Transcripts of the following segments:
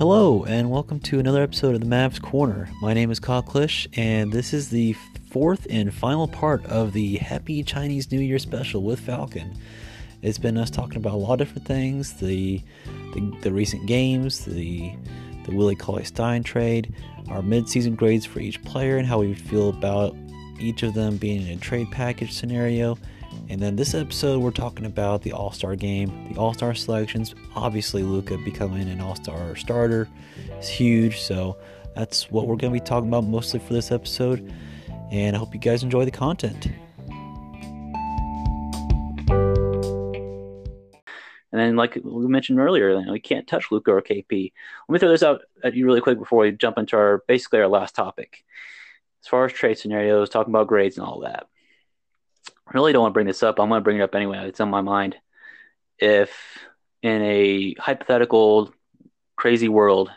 Hello, and welcome to another episode of the Mavs Corner. My name is Kyle and this is the fourth and final part of the Happy Chinese New Year special with Falcon. It's been us talking about a lot of different things the the, the recent games, the the Willie Cauley Stein trade, our midseason grades for each player, and how we feel about each of them being in a trade package scenario. And then this episode, we're talking about the All Star game, the All Star selections. Obviously, Luka becoming an All Star starter is huge. So that's what we're going to be talking about mostly for this episode. And I hope you guys enjoy the content. And then, like we mentioned earlier, you know, we can't touch Luka or KP. Let me throw this out at you really quick before we jump into our basically our last topic. As far as trade scenarios, talking about grades and all that. Really don't want to bring this up. I'm going to bring it up anyway. It's on my mind. If in a hypothetical crazy world,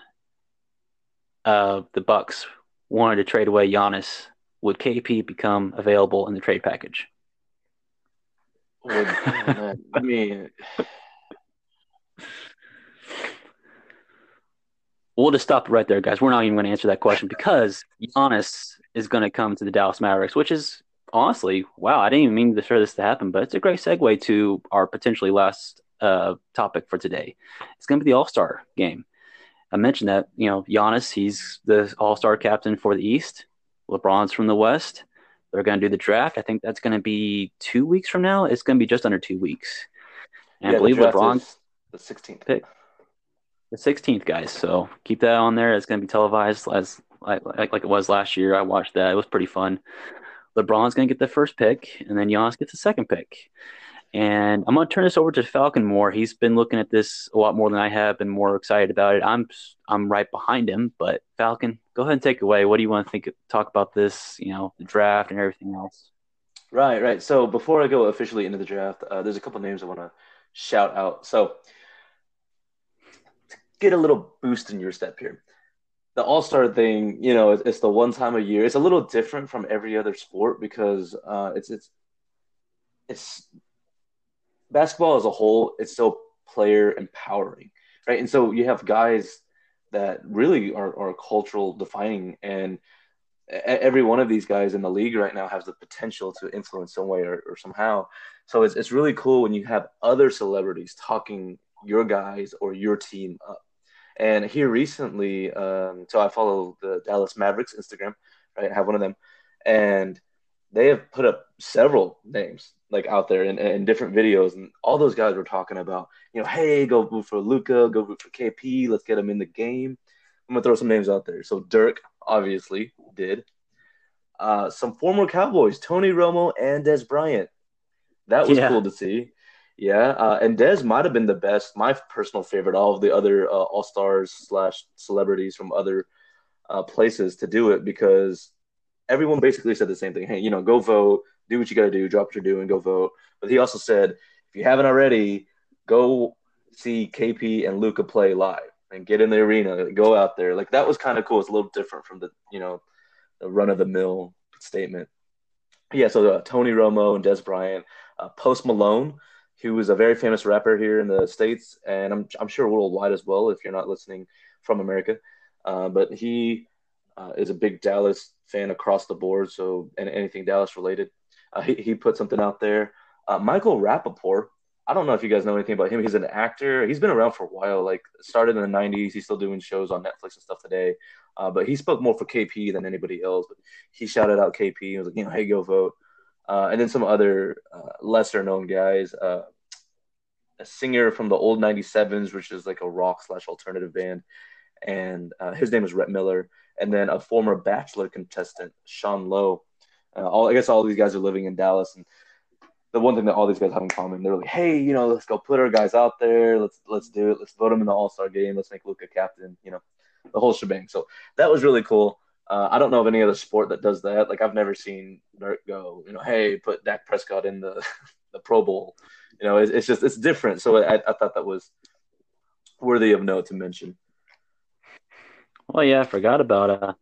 uh, the Bucks wanted to trade away Giannis, would KP become available in the trade package? Would, I mean, we'll just stop right there, guys. We're not even going to answer that question because Giannis is going to come to the Dallas Mavericks, which is honestly, wow, I didn't even mean for this to happen, but it's a great segue to our potentially last uh, topic for today. It's going to be the All Star game. I mentioned that, you know, Giannis, he's the All Star captain for the East. LeBron's from the West. They're going to do the draft. I think that's going to be two weeks from now. It's going to be just under two weeks. And yeah, I believe LeBron's the 16th pick. The 16th, guys. So keep that on there. It's going to be televised as like, like, like it was last year. I watched that. It was pretty fun. LeBron's going to get the first pick, and then Giannis gets the second pick. And I'm going to turn this over to Falcon more. He's been looking at this a lot more than I have, been more excited about it. I'm I'm right behind him, but Falcon, go ahead and take it away. What do you want to think? Talk about this, you know, the draft and everything else. Right, right. So before I go officially into the draft, uh, there's a couple names I want to shout out. So get a little boost in your step here the All Star thing, you know, it's, it's, the one time a year. It's a little different from every other sport because uh, it's it's it's basketball as a whole. It's so player empowering, right? And so you have guys that really are, are cultural defining, and every one of these guys in the league right now has the potential to influence some way or, or somehow. So it's it's really cool when you have other celebrities talking your guys or your team up and here recently, um, so I follow the Dallas Mavericks Instagram, right? I have one of them, and they have put up several names like out there in, in different videos, and all those guys were talking about, you know, hey, go vote for Luka, go vote for KP, let's get them in the game. I'm gonna throw some names out there. So Dirk obviously did. Uh, some former Cowboys, Tony Romo and Dez Bryant. That was yeah. cool to see. Yeah, uh, and Dez might have been the best, my personal favorite. All of the other uh, all stars slash celebrities from other uh, places to do it because everyone basically said the same thing. Hey, you know, go vote, do what you got to do, drop what you're doing, go vote. But he also said, if you haven't already, go see KP and Luka play live and get in the arena, go out there. Like that was kind of cool. It's a little different from the you know the run of the mill statement. Yeah, so uh, Tony Romo and Dez Bryant, uh, Post Malone he was a very famous rapper here in the states, and I'm I'm sure worldwide as well. If you're not listening from America, uh, but he uh, is a big Dallas fan across the board. So and anything Dallas related, uh, he he put something out there. Uh, Michael Rapaport. I don't know if you guys know anything about him. He's an actor. He's been around for a while. Like started in the '90s. He's still doing shows on Netflix and stuff today. Uh, but he spoke more for KP than anybody else. But he shouted out KP. He was like, you know, hey, go vote. Uh, and then some other lesser known guys. A singer from the old 97s, which is like a rock slash alternative band. And uh, his name is Rhett Miller. And then a former Bachelor contestant, Sean Lowe. Uh, all, I guess all these guys are living in Dallas. And the one thing that all these guys have in common, they're like, hey, you know, let's go put our guys out there. Let's let's do it. Let's vote them in the All Star game. Let's make Luka captain. You know, the whole shebang. So that was really cool. Uh, I don't know of any other sport that does that. Like I've never seen Dirk go, you know, hey, put Dak Prescott in the the Pro Bowl. You know, it's, it's just it's different. So I, I thought that was worthy of note to mention. Well, yeah, I forgot about uh,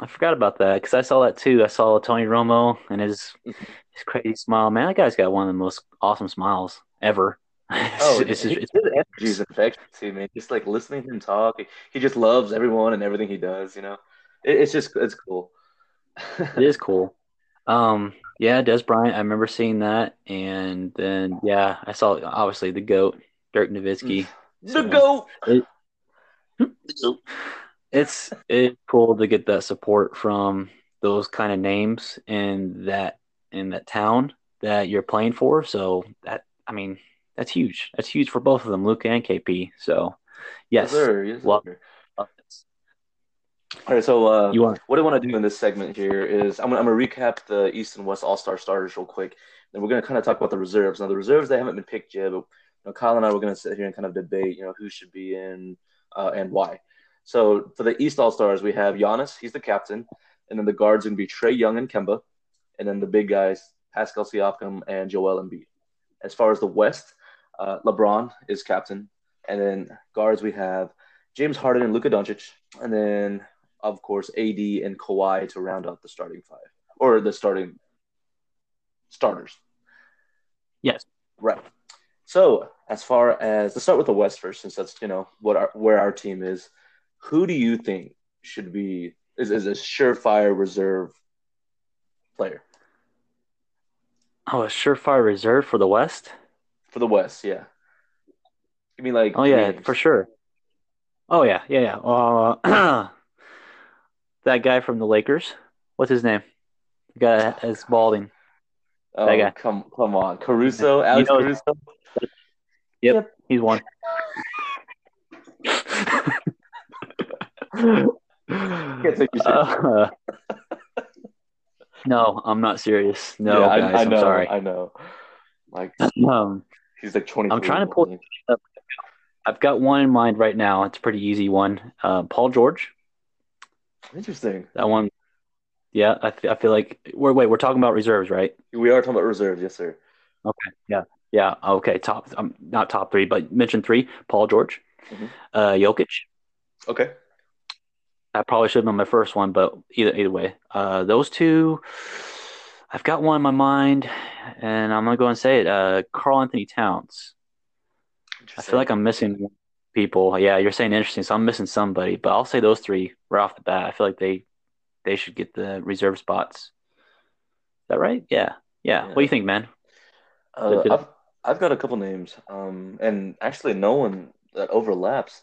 I forgot about that because I saw that too. I saw Tony Romo and his his crazy smile. Man, that guy's got one of the most awesome smiles ever. Oh, it's, his, his energy infectious too, man. Just like listening to him talk, he just loves everyone and everything he does. You know, it, it's just it's cool. it is cool. Um, yeah, Dez Bryant. I remember seeing that, and then yeah, I saw obviously the goat, Dirk Nowitzki. the so, goat. It, it's it's cool to get that support from those kind of names in that in that town that you're playing for. So that I mean, that's huge. That's huge for both of them, Luka and KP. So yes, yes, sir. Yes, sir. All right, so uh, you want what I want to do in this segment here is I'm gonna, I'm gonna recap the East and West All Star starters real quick. Then we're gonna kind of talk about the reserves. Now the reserves they haven't been picked yet, but you know, Kyle and I were gonna sit here and kind of debate, you know, who should be in uh, and why. So for the East All Stars, we have Giannis, he's the captain, and then the guards gonna be Trae Young and Kemba, and then the big guys Pascal Siakam and Joel Embiid. As far as the West, uh, LeBron is captain, and then guards we have James Harden and Luka Doncic, and then of course, AD and Kawhi to round out the starting five or the starting starters. Yes. Right. So, as far as let's start with the West first, since that's you know what our, where our team is. Who do you think should be is, is a surefire reserve player? Oh, a surefire reserve for the West? For the West, yeah. You mean like? Oh yeah, names? for sure. Oh yeah, yeah, yeah. Uh, that guy from the Lakers. What's his name? The guy is balding. Oh, that guy. come come on, Caruso, Alex you know, Caruso. Yep, yep, he's one. uh, no, I'm not serious. No, yeah, guys, I, I know, I'm sorry. I know. Like, um, he's like 20. I'm trying to pull. I've got one in mind right now. It's a pretty easy one. Uh, Paul George. Interesting. That one. Yeah, I, th- I feel like we're wait we're talking about reserves, right? We are talking about reserves, yes, sir. Okay. Yeah. Yeah. Okay. Top. Um, not top three, but mention three. Paul George, mm-hmm. uh, Jokic. Okay. I probably should have been my first one, but either either way, uh, those two. I've got one in my mind, and I'm gonna go and say it. Uh, Karl-Anthony Towns. I feel like I'm missing people. Yeah, you're saying interesting, so I'm missing somebody, but I'll say those three right off the bat. I feel like they they should get the reserve spots. Is that right? Yeah. Yeah. yeah. What do you think, man? Uh, I've, I've got a couple names, um, and actually no one that overlaps.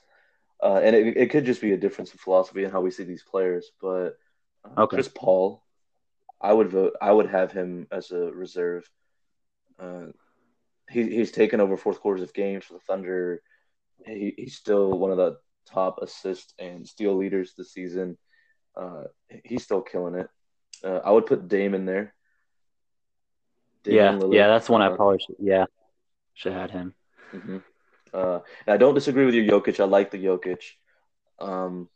Uh, and it, it could just be a difference in philosophy and how we see these players. But uh, okay. Chris Paul, I would vote. I would have him as a reserve. Uh, he, he's taken over fourth quarters of games for the Thunder he, he's still one of the top assist and steal leaders this season. Uh, he's still killing it. Uh, I would put Dame in there. Dame yeah, Lillard. yeah, that's one I uh, probably should. Yeah, should have had him. Mm-hmm. Uh, I don't disagree with you, Jokic. I like the Jokic. Um,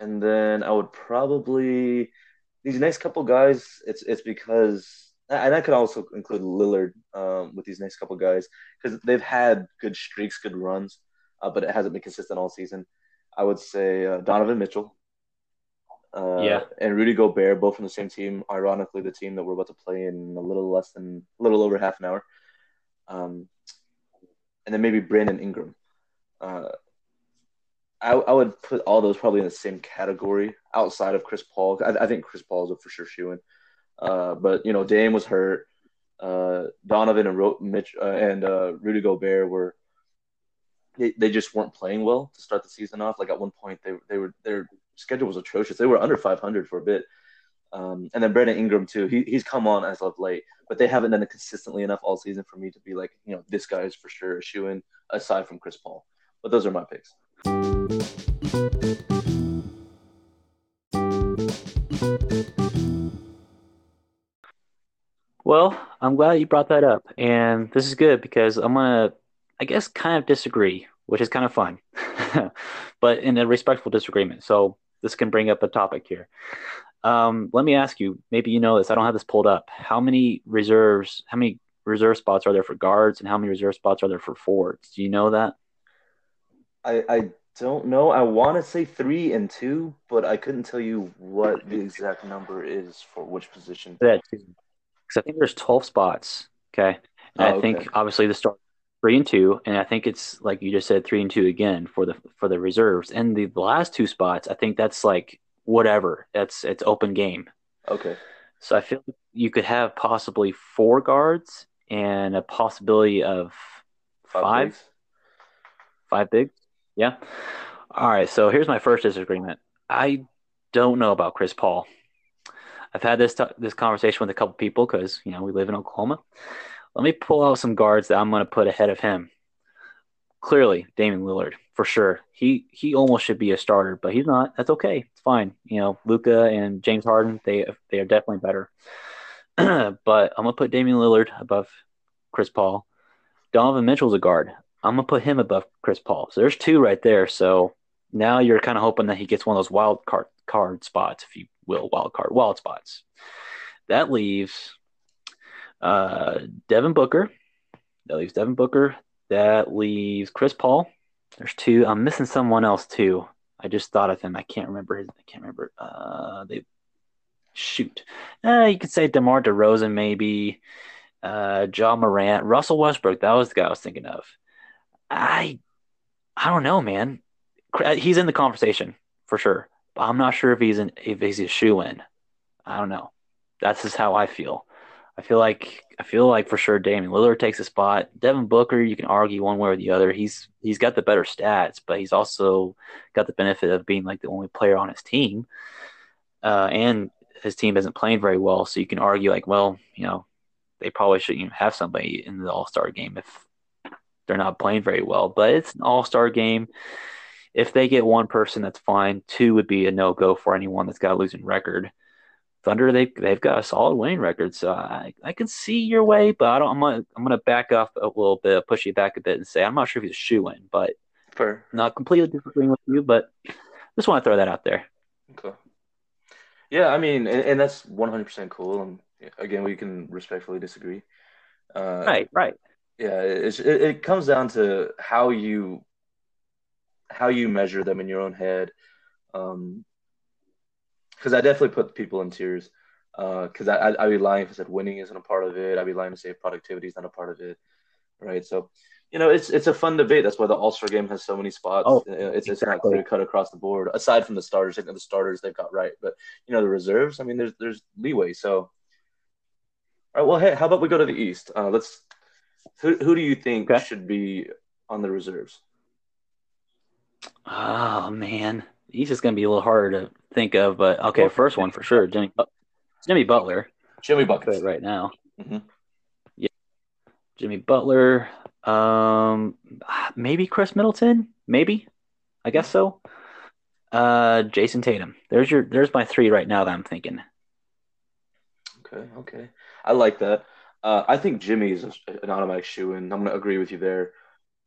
and then I would probably these next couple guys. It's it's because and I could also include Lillard um, with these next couple guys because they've had good streaks, good runs uh, but it hasn't been consistent all season. I would say uh, Donovan Mitchell. Uh, yeah. And Rudy Gobert, both from the same team. Ironically, the team that we're about to play in a little less than, a little over half an hour. Um, and then maybe Brandon Ingram. Uh, I, I would put all those probably in the same category outside of Chris Paul. I, I think Chris Paul is a for sure shoe in. Uh, but you know, Dame was hurt. Uh, Donovan and Ro- Mitch uh, and uh, Rudy Gobert were they, they just weren't playing well to start the season off. Like at one point, they they were their schedule was atrocious. They were under 500 for a bit. Um, and then Brandon Ingram too. He, he's come on as of late, but they haven't done it consistently enough all season for me to be like, you know, this guy is for sure a shoe in aside from Chris Paul. But those are my picks. Well, I'm glad you brought that up, and this is good because I'm gonna I guess, kind of disagree, which is kind of fun, but in a respectful disagreement. So this can bring up a topic here. Um, let me ask you, maybe you know this. I don't have this pulled up. How many reserves? How many reserve spots are there for guards, and how many reserve spots are there for forwards? Do you know that? I I don't know. I want to say three and two, but I couldn't tell you what the exact number is for which position. That because I think there's twelve spots. Okay, and oh, I think obviously the start three and two, and I think it's like you just said, three and two again for the for the reserves. And the, the last two spots, I think that's like whatever. That's it's open game. Okay. So I feel you could have possibly four guards and a possibility of Five. Five? bigs? five big. Yeah. All right. So here's my first disagreement. I don't know about Chris Paul. I've had this t- this conversation with a couple people because you know we live in Oklahoma. Let me pull out some guards that I'm going to put ahead of him. Clearly, Damian Lillard for sure. He he almost should be a starter, but he's not. That's okay. It's fine. You know, Luka and James Harden they they are definitely better. but I'm gonna put Damian Lillard above Chris Paul. Donovan Mitchell's a guard. I'm gonna put him above Chris Paul. So there's two right there. So now you're kind of hoping that he gets one of those wild card card spots, if you will, wild card wild spots. That leaves uh, Devin Booker. That leaves Devin Booker. That leaves Chris Paul. There's two. I'm missing someone else too. I just thought of him. I can't remember his. I can't remember. Uh, they shoot. Uh, you could say DeMar DeRozan maybe. Uh, Ja Morant, Russell Westbrook. That was the guy I was thinking of. I, I don't know, man. He's in the conversation for sure, but I'm not sure if he's in if he's a shoe in. I don't know. That's just how I feel. I feel like I feel like for sure Damian Lillard takes a spot. Devin Booker, you can argue one way or the other. He's he's got the better stats, but he's also got the benefit of being like the only player on his team. Uh, and his team isn't playing very well, so you can argue like, well, you know, they probably shouldn't even have somebody in the All Star game if they're not playing very well. But it's an All Star game. If they get one person, that's fine. Two would be a no go for anyone that's got a losing record. Thunder, they they've got a solid winning record, so I, I can see your way, but I don't. I'm gonna I'm gonna back off a little bit, push you back a bit, and say I'm not sure if he's a shoe in, but Fair. not completely disagreeing with you, but just want to throw that out there. Okay. Yeah, I mean, and, and that's 100% cool. And again, we can respectfully disagree. Uh, Right, right. Yeah, it's, it, it comes down to how you how you measure them in your own head. Um, because I definitely put people in tiers. Because I, I I'd be lying if I said winning isn't a part of it. I'd be lying to say productivity is not a part of it, right? So, you know, it's it's a fun debate. That's why the All Star game has so many spots. Oh, it's it's not clear cut across the board. Aside from the starters, I think the starters they've got right, but you know the reserves. I mean, there's there's leeway. So, all right. Well, hey, how about we go to the East? Uh, let's. Who who do you think Okay. should be on the reserves? Oh man, he's just gonna be a little harder to think of, but okay, first one for sure, Jimmy Jimmy Butler. Jimmy buckets. right now. Mhm. Yeah, Jimmy Butler. Um, maybe Khris Middleton. Maybe, I guess so. Uh, Jayson Tatum. There's your. There's my three right now that I'm thinking. Okay, okay. I like that. Uh, I think Jimmy is an automatic shoe and I'm going to agree with you there.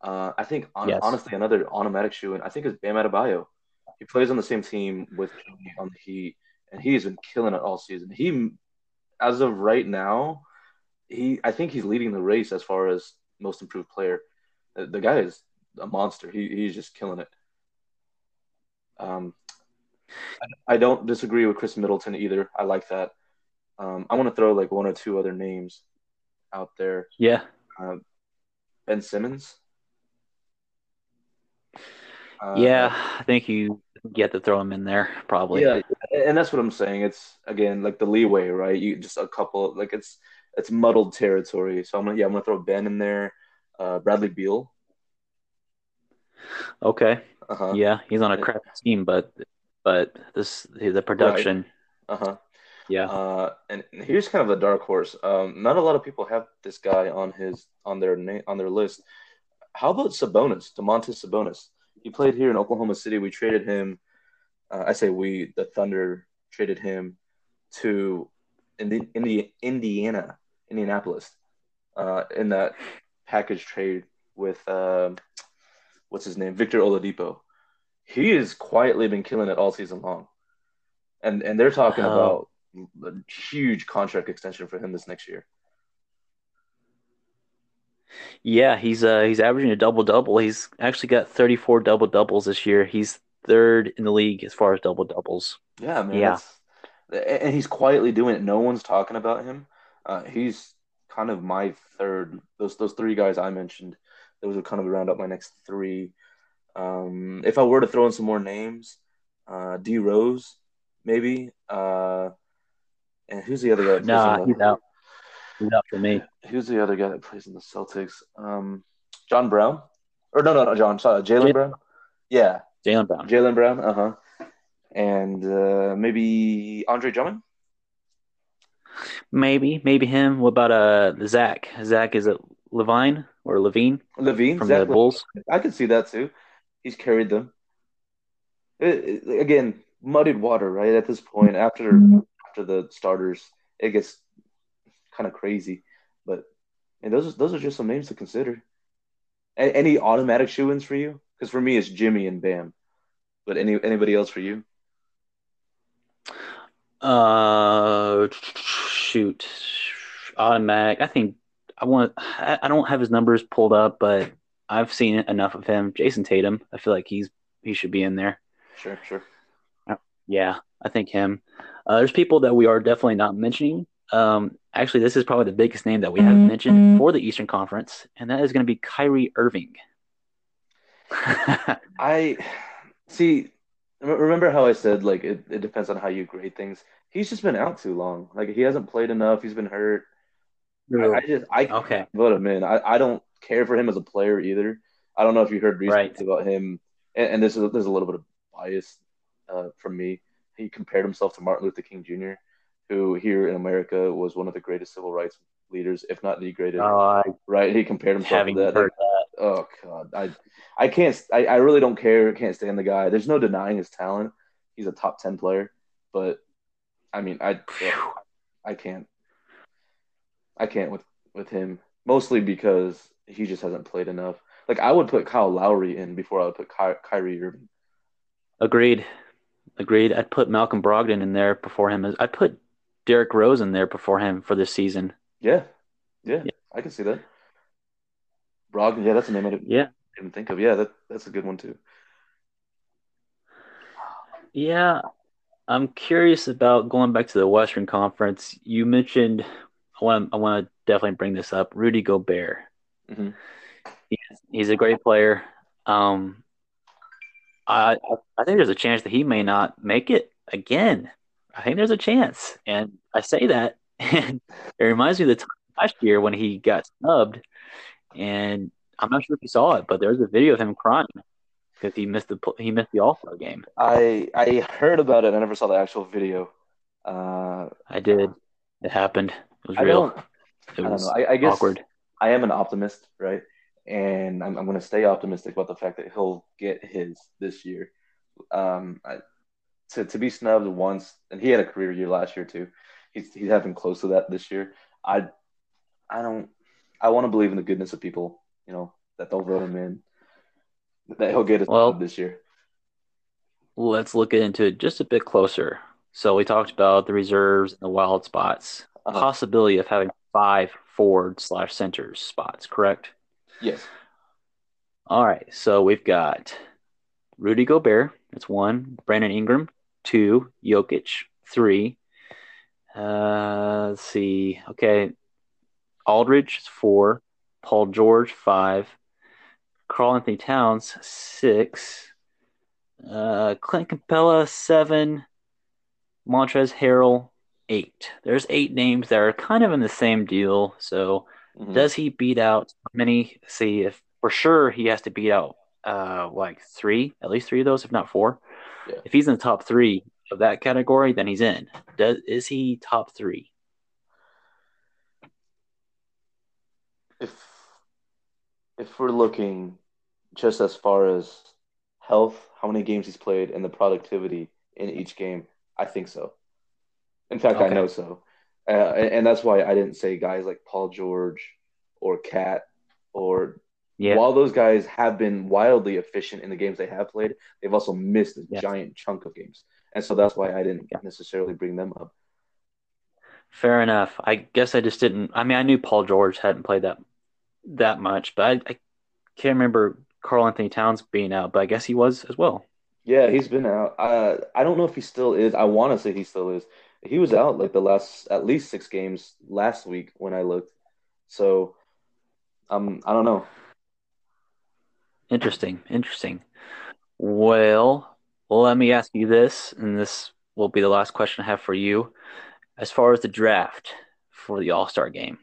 Uh, I think, hon- Yes. honestly, another automatic shoe and I think, is Bam Adebayo. He plays on the same team with on the Heat, and he's been killing it all season. He, as of right now, he I think he's leading the race as far as most improved player. The, the guy is a monster. He, he's just killing it. Um, I, I don't disagree with Khris Middleton either. I like that. Um, I want to throw like one or two other names out there. Yeah. Ben Simmons. Uh, yeah. I think you get to throw him in there probably. yeah, and that's what I'm saying. It's again like the leeway, right? You just a couple like it's it's muddled territory. So I'm gonna yeah, I'm gonna throw Ben in there. Uh, Bradley Beal. Okay. Uh-huh. Yeah, he's on a crap team, but but this the production. Uh-huh. Yeah. Uh, and here's kind of a dark horse. Um, not a lot of people have this guy on his on their name on their list. How about Sabonis, Domantas Sabonis? He played here in Oklahoma City. We traded him. Uh, I say we, the Thunder traded him to Indi- Indi- Indiana, Indianapolis, uh, in that package trade with um what's his name, Victor Oladipo. He has quietly been killing it all season long, and and they're talking Wow. about a huge contract extension for him this next year. Yeah, he's uh he's averaging a double double. He's actually got 34 double doubles this year. He's third in the league as far as double doubles. Yeah, man. Yeah. and he's quietly doing it. No one's talking about him. Uh, he's kind of my third. Those those three guys I mentioned. those would kind of round up my next three. Um, if I were to throw in some more names, uh, D Rose, maybe. Uh, and who's the other guy? Nah, he's out. Out for me. Who's the other guy that plays in the Celtics? Um, John Brown, or no, no, no, John. Sorry, Jaylen Brown. Yeah, Jaylen Brown. Jaylen Brown. Uh huh. And uh, maybe Andre Drummond. Maybe, maybe him. What about uh Zach? Zach is it Levine or Levine Levine from Zach the Bulls? I could see that too. He's carried them. It- it- again, muddied water, right? At this point, after after the starters, it gets kind of crazy. But and those those are just some names to consider. A- any automatic shoe-ins for you? Because for me, it's Jimmy and Bam. But any anybody else for you? Uh, shoot, automatic. I think I want. I I don't have his numbers pulled up, but I've seen enough of him. Jayson Tatum. I feel like he's he should be in there. Sure, sure. Yeah, I think him. Uh, there's people that we are definitely not mentioning. Um, actually, this is probably the biggest name that we haven't mentioned for the Eastern Conference, and that is going to be Kyrie Irving. I see. Remember how I said like it, it depends on how you grade things. He's just been out too long. Like he hasn't played enough. He's been hurt. I, I just I can't okay. vote him in. I, I don't care for him as a player either. I don't know if you heard recently Right. about him, and, and this is there's a little bit of bias uh, from me. He compared himself to Martin Luther King Jr., who here in America was one of the greatest civil rights leaders, if not the greatest. Oh, I right? He compared himself to that. heard that. Oh god, I I can't I, I really don't care. Can't stand the guy. There's no denying his talent. He's a top ten player, but I mean I I can't I can't with with him mostly because he just hasn't played enough. Like I would put Kyle Lowry in before I would put Ky- Kyrie Irving. Agreed. Agreed. I'd put Malcolm Brogdon in there before him. I'd put Derrick Rose in there before him for this season. Yeah, yeah, Yeah. I can see that. Brogdon, yeah, that's a name I didn't Yeah. even think of. Yeah, that that's a good one too. Yeah. I'm curious about going back to the Western Conference. You mentioned I want I want to definitely bring this up. Rudy Gobert. hmm He's a great player. Um, I I think there's a chance that he may not make it again. I think there's a chance, and I say that, and it reminds me of the time last year when he got snubbed, and I'm not sure if you saw it, but there's a video of him crying because he missed the he missed the All Star game. I I heard about it. I never saw the actual video. Uh, I did. It happened. It was I real. It I don't was know. I, I guess awkward. I am an optimist, right? And I'm, I'm going to stay optimistic about the fact that he'll get his this year. Um, I, to to be snubbed once, and he had a career year last year too. He's he's having close to that this year. I I don't. I want to believe in the goodness of people. You know that they'll vote him in. That he'll get his Well- this year. Let's look into it just a bit closer. So we talked about the reserves and the wild spots. Uh-huh. Possibility of having five forward slash centers spots, correct? Yes. All right. So we've got Rudy Gobert. That's one. Brandon Ingram. Two. Jokic. Three. Uh, let's see. Okay. Aldridge is four. Paul George five. Karl-Anthony Towns six. Uh, Clint Capela seven. Montrezl Harrell eight. There's eight names that are kind of in the same deal. So Mhm. does he beat out many? See if for sure he has to beat out uh like three, at least three of those, if not four. Yeah. If he's in the top three of that category, then he's in. Does is he top three? if if we're looking just as far as health, how many games he's played, and the productivity in each game, I think so. In fact, I know so, uh, and, and that's why I didn't say guys like Paul George or KAT or Yeah. while those guys have been wildly efficient in the games they have played, they've also missed a giant chunk of games, and so that's why I didn't Yeah. necessarily bring them up. Fair enough. I guess I just didn't. I mean, I knew Paul George hadn't played that that much, but I, I can't remember Karl-Anthony Towns being out. But I guess he was as well. Yeah, he's been out. Uh, I don't know if he still is. I want to say he still is. He was out like the last at least six games last week when I looked. So, um, I don't know. Interesting. Interesting. Well, let me ask you this, and this will be the last question I have for you. As far as the draft for the All Star game,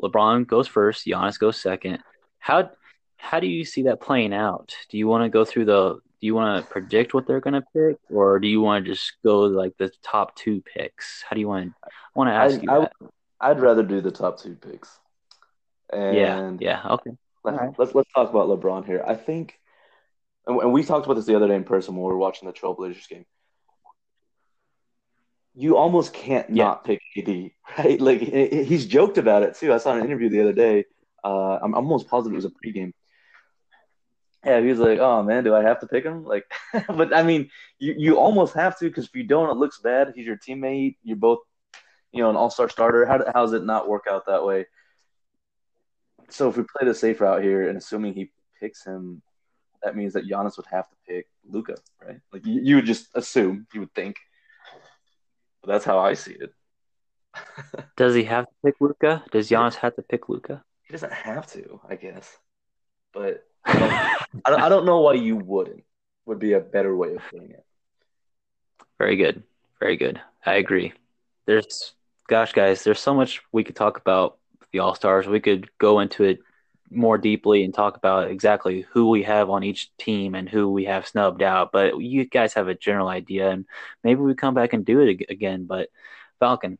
LeBron goes first, Giannis goes second. How how do you see that playing out? Do you want to go through the do you want to predict what they're going to pick, or do you want to just go like the top two picks? How do you want? I want to ask I, you I, that. I'd rather do the top two picks. And Yeah, yeah, okay. Let, Alright. let's let's talk about LeBron here. I think, and, and we talked about this the other day in person when we were watching the Trailblazers game. You almost can't Yeah. not pick AD, right? Like he- he- he's joked about it too. I saw an interview the other day. Uh, I'm almost positive it was a pregame. Yeah, he was like, "Oh man, do I have to pick him?" Like, but I mean, you you almost have to because if you don't, it looks bad. He's your teammate. You're both, you know, an all-star starter. How how does it not work out that way? So if we play the safe route here, and assuming he picks him, that means that Giannis would have to pick Luka, right? Like you, you would just assume, you would think. But that's how I see it. Does he have to pick Luka? Does Giannis have to pick Luka? He doesn't have to, I guess. But I don't, I don't, I don't know why you wouldn't. Would be a better way of putting it. Very good. Very good. I agree. There's, gosh, guys, there's so much we could talk about the All Stars. We could go into it more deeply and talk about exactly who we have on each team and who we have snubbed out. But you guys have a general idea, and maybe we come back and do it again. But Falcon,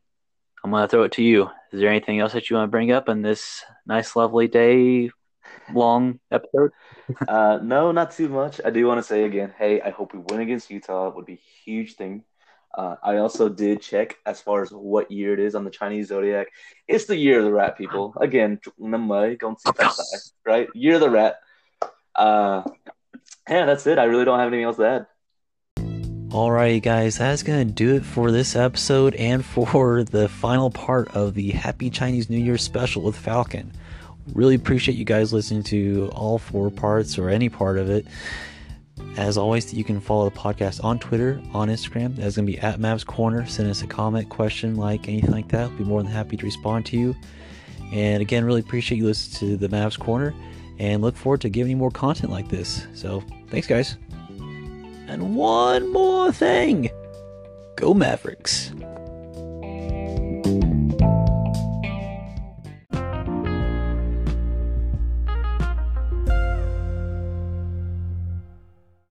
I'm going to throw it to you. Is there anything else that you want to bring up in this nice, lovely day long episode? Uh, no, not too much. I do want to say again, hey, I hope we win against Utah. It would be a huge thing. Uh, I also did check as far as what year it is on the Chinese zodiac. It's the year of the rat, people. Again, right? Year of the rat. Uh, yeah, that's it. I really don't have anything else to add. Alrighty, guys, that's gonna do it for this episode and for the final part of the Happy Chinese New Year special with Falcon. Really appreciate you guys listening to all four parts or any part of it. As always, you can follow the podcast on Twitter, on Instagram. That's gonna be at Mavs Corner. Send us a comment, question, like anything like that. We'll be more than happy to respond to you. And again, really appreciate you listening to the Mavs Corner and look forward to giving you more content like this. So thanks, guys. And one more thing. Go Mavericks.